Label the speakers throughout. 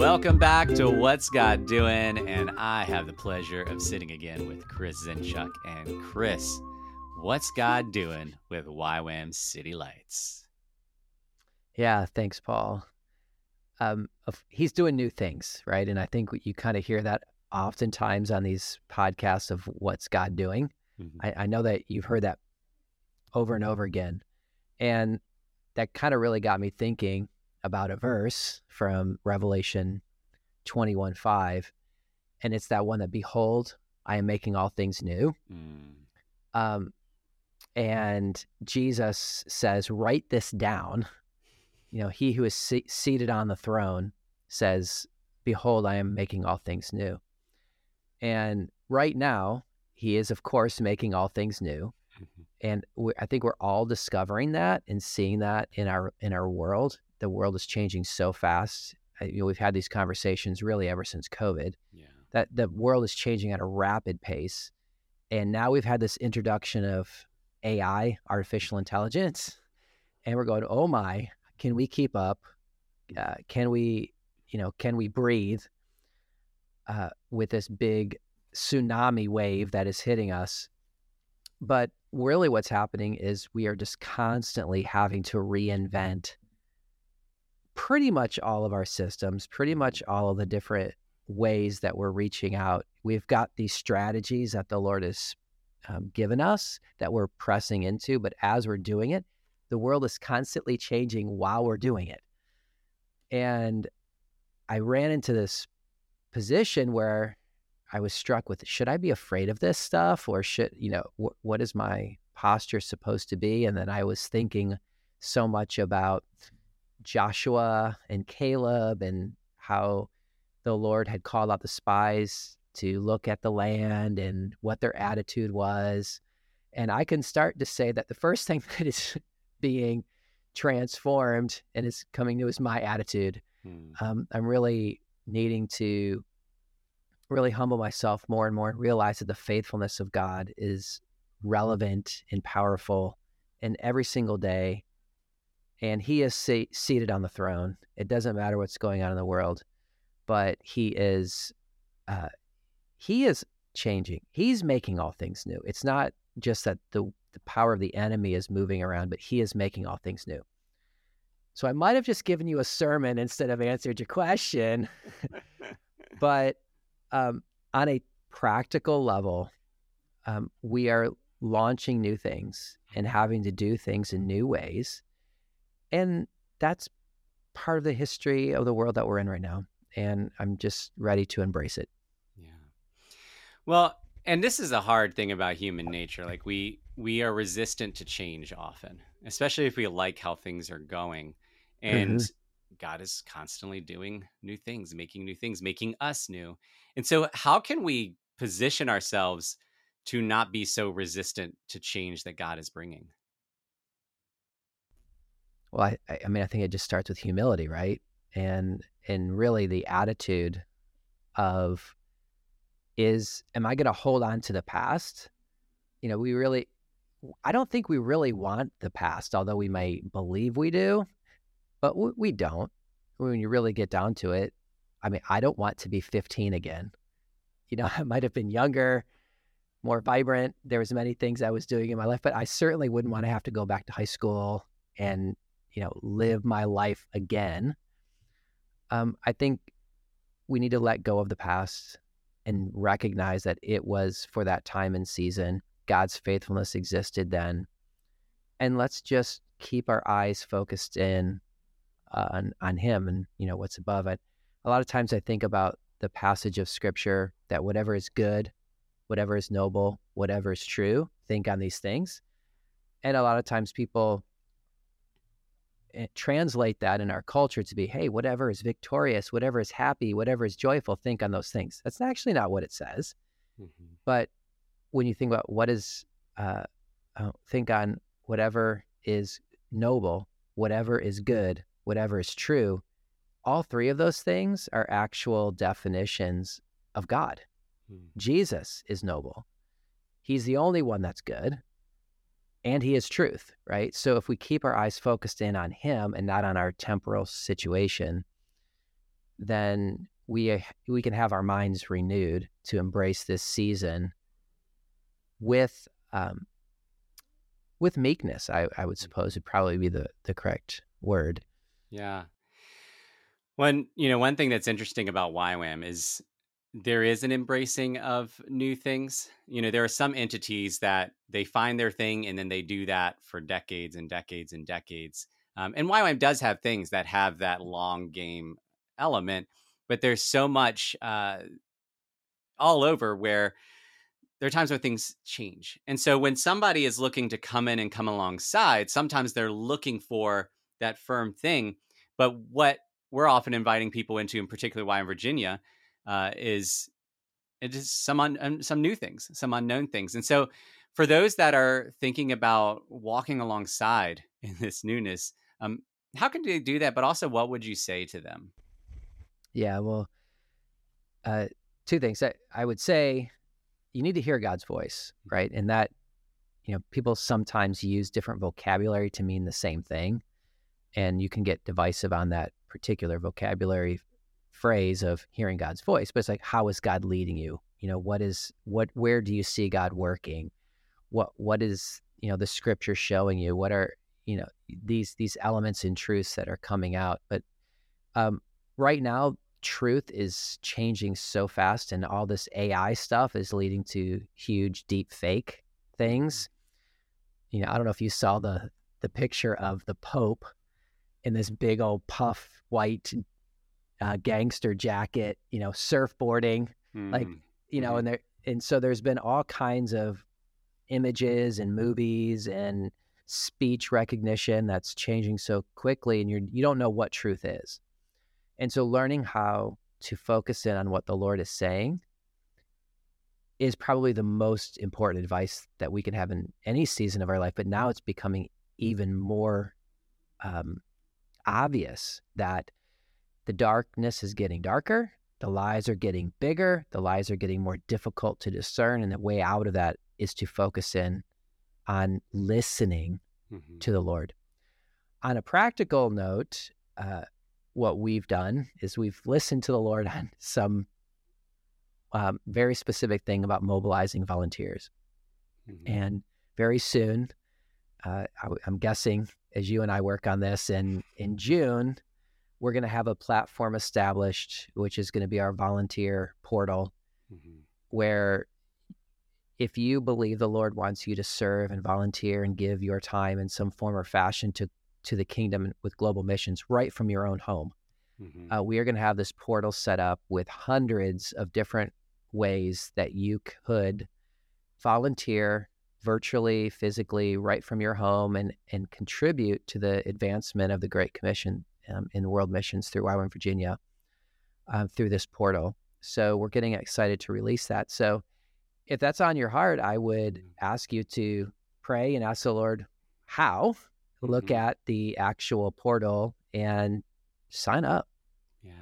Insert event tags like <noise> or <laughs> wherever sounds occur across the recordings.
Speaker 1: Welcome back to What's God Doing? And I have the pleasure of sitting again with Chris Zinchuck. And Chris, what's God doing with YWAM City Lights?
Speaker 2: Yeah, thanks, Paul. Um, he's doing new things, right? And I think you kind of hear that oftentimes on these podcasts of what's God doing. Mm-hmm. I, I know that you've heard that over and over again. And that kind of really got me thinking about a verse from Revelation 21 5. And it's that one that, Behold, I am making all things new. Mm. Um, and Jesus says, Write this down. You know, he who is se- seated on the throne says, Behold, I am making all things new. And right now, he is, of course, making all things new. Mm-hmm. And we, I think we're all discovering that and seeing that in our in our world the world is changing so fast. You know, we've had these conversations really ever since COVID. Yeah. That the world is changing at a rapid pace, and now we've had this introduction of AI, artificial intelligence, and we're going, oh my, can we keep up? Uh, can we, you know, can we breathe uh, with this big tsunami wave that is hitting us? But really, what's happening is we are just constantly having to reinvent pretty much all of our systems, pretty much all of the different ways that we're reaching out. We've got these strategies that the Lord has um, given us that we're pressing into, but as we're doing it, the world is constantly changing while we're doing it. And I ran into this position where I was struck with should I be afraid of this stuff or should, you know, wh- what is my posture supposed to be? And then I was thinking so much about Joshua and Caleb and how the Lord had called out the spies to look at the land and what their attitude was. And I can start to say that the first thing <laughs> that is being transformed and is coming to is my attitude. Hmm. Um, I'm really needing to really humble myself more and more and realize that the faithfulness of God is relevant and powerful in every single day and he is se- seated on the throne. It doesn't matter what's going on in the world, but he is uh, he is changing. He's making all things new. It's not just that the the power of the enemy is moving around, but he is making all things new. So I might have just given you a sermon instead of answered your question, <laughs> but um, on a practical level, um, we are launching new things and having to do things in new ways and that's part of the history of the world that we're in right now. And I'm just ready to embrace it.
Speaker 1: Yeah. Well, and this is a hard thing about human nature. Like we we are resistant to change often, especially if we like how things are going. And mm-hmm. God is constantly doing new things, making new things, making us new. And so how can we position ourselves to not be so resistant to change that God is bringing?
Speaker 2: Well, I, I mean, I think it just starts with humility, right? And and really the attitude of is am I going to hold on to the past? You know, we really I don't think we really want the past, although we may believe we do, but we don't. When you really get down to it, I mean, I don't want to be 15 again. You know, <laughs> I might have been younger, more vibrant. There was many things I was doing in my life, but I certainly wouldn't want to have to go back to high school and you know, live my life again. Um, I think we need to let go of the past and recognize that it was for that time and season. God's faithfulness existed then. And let's just keep our eyes focused in uh, on, on Him and, you know, what's above it. A lot of times I think about the passage of scripture that whatever is good, whatever is noble, whatever is true, think on these things. And a lot of times people Eh, translate that in our culture to be, hey, whatever is victorious, whatever is happy, whatever is joyful, think on those things. That's actually not what it says. Mm-hmm. But when you think about what is, uh, uh, think on whatever is noble, whatever is good, whatever is true, all three of those things are actual definitions of God. Hmm. Jesus is noble. He's the only one that's good. And he is truth, right? So if we keep our eyes focused in on him and not on our temporal situation, then we we can have our minds renewed to embrace this season with um, with meekness. I, I would hmm. suppose would probably be the the correct word.
Speaker 1: Yeah. One, you know, one thing that's interesting about YWAM is there is an embracing of new things. You know, there are some entities that they find their thing and then they do that for decades and decades and decades. Um, and YWAM does have things that have that long game element, but there's so much uh, all over where there are times where things change. And so when somebody is looking to come in and come alongside, sometimes they're looking for that firm thing. But what we're often inviting people into, in particular, YWAM Virginia, uh, is it is some un, some new things, some unknown things. And so, for those that are thinking about walking alongside <laughs> in this newness, um, how can they do that? But also, what would you say to them?
Speaker 2: Yeah, well, uh, two things. I, I would say you need to hear God's voice, mm-hmm. right? And that, you know, people sometimes use different vocabulary to mean the same thing and you can get divisive on that particular vocabulary phrase of hearing God's voice. But it's like, how is God leading you? You know, what is what? Where do you see God working? What what is you know the Scripture showing you? What are you know these these elements and truths that are coming out? But um, right now, truth is changing so fast, and all this AI stuff is leading to huge deep fake things. You know, I don't know if you saw the the picture of the Pope in this big old puff white uh, gangster jacket, you know, surfboarding, mm-hmm. like you know, mm-hmm. and there and so there's been all kinds of images and movies and speech recognition that's changing so quickly, and you you don't know what truth is, and so learning how to focus in on what the Lord is saying is probably the most important advice that we can have in any season of our life. But now it's becoming even more um, obvious that the darkness is getting darker, the lies are getting bigger, the lies are getting more difficult to discern. And the way out of that is to focus in on listening mm-hmm. to the Lord. On a practical note, uh, what we've done is we've listened to the Lord on <laughs> some um, very specific thing about mobilizing volunteers. Mm-hmm. And very soon, uh, I, am guessing as you and I work on this, and in June, we're going to have a platform established, which is going to be our volunteer portal, mm-hmm. where if you believe the Lord wants you to serve and volunteer and give your time in some form or fashion to to the kingdom with global missions right from your own home. Mm-hmm. Uh, we are going to have this portal set up with hundreds of different ways that you could volunteer virtually, physically, right from your home, and and contribute to the advancement of the Great Commission um, in world missions through YWAM Virginia um, through this portal. So we're getting excited to release that. So if that's on your heart, I would mm-hmm. ask you to pray and ask the Lord how. Look mm-hmm. at the actual portal and sign up.
Speaker 1: Yeah.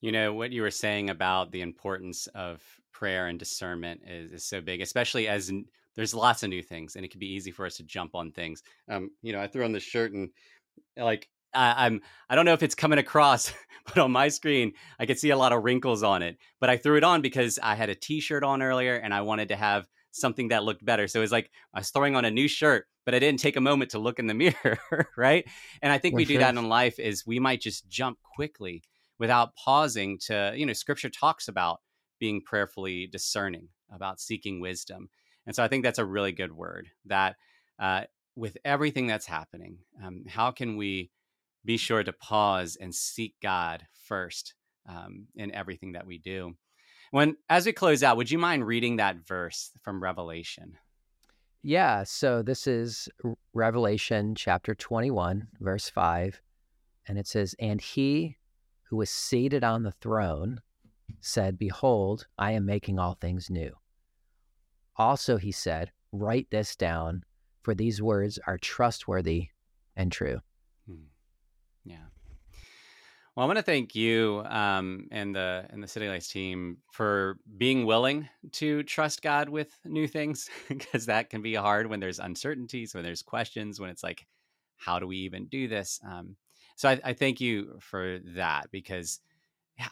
Speaker 1: You know, what you were saying about the importance of prayer and discernment is, is so big, especially as there's lots of new things and it can be easy for us to jump on things. Um, you know, I threw on this shirt and like I, I'm I don't know if it's coming across, <laughs> but on my screen I could see a lot of wrinkles on it. But I threw it on because I had a t-shirt on earlier and I wanted to have something that looked better. So it was like I was throwing on a new shirt, but I didn't take a moment to look in the <laughs> mirror, right? And I think we do that in life is we might just jump quickly without pausing to, you know, scripture talks about being prayerfully discerning, about seeking wisdom. And so I think that's a really good word that uh, with everything that's happening, um, how can we be sure to pause and seek God first um, in everything that we do? When, as we close out, would you mind reading that verse from Revelation?
Speaker 2: Yeah. So this is Revelation chapter 21, verse 5. And it says, And he who was seated on the throne said, Behold, I am making all things new. Also, he said, Write this down, for these words are trustworthy and true. Hmm.
Speaker 1: Yeah. Well, I want to thank you um, and the and the City Lights team for being willing to trust God with new things <laughs> because that can be hard when there's uncertainties, when there's questions, when it's like, how do we even do this? Um, so I, I, thank you for that because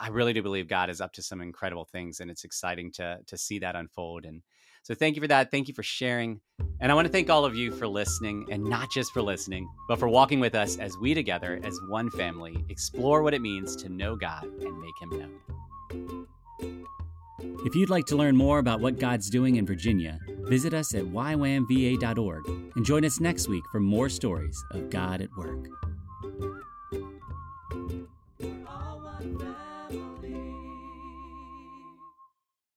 Speaker 1: I really do believe God is up to some incredible things, and it's exciting to to see that unfold. And so thank you for that. Thank you for sharing. And I want to thank all of you for listening, and not just for listening, but for walking with us as we together, as one family, explore what it means to know God and make Him known.
Speaker 3: If you'd like to learn more about what God's doing in Virginia, visit us at ywamva.org and join us next week for more stories of God at work.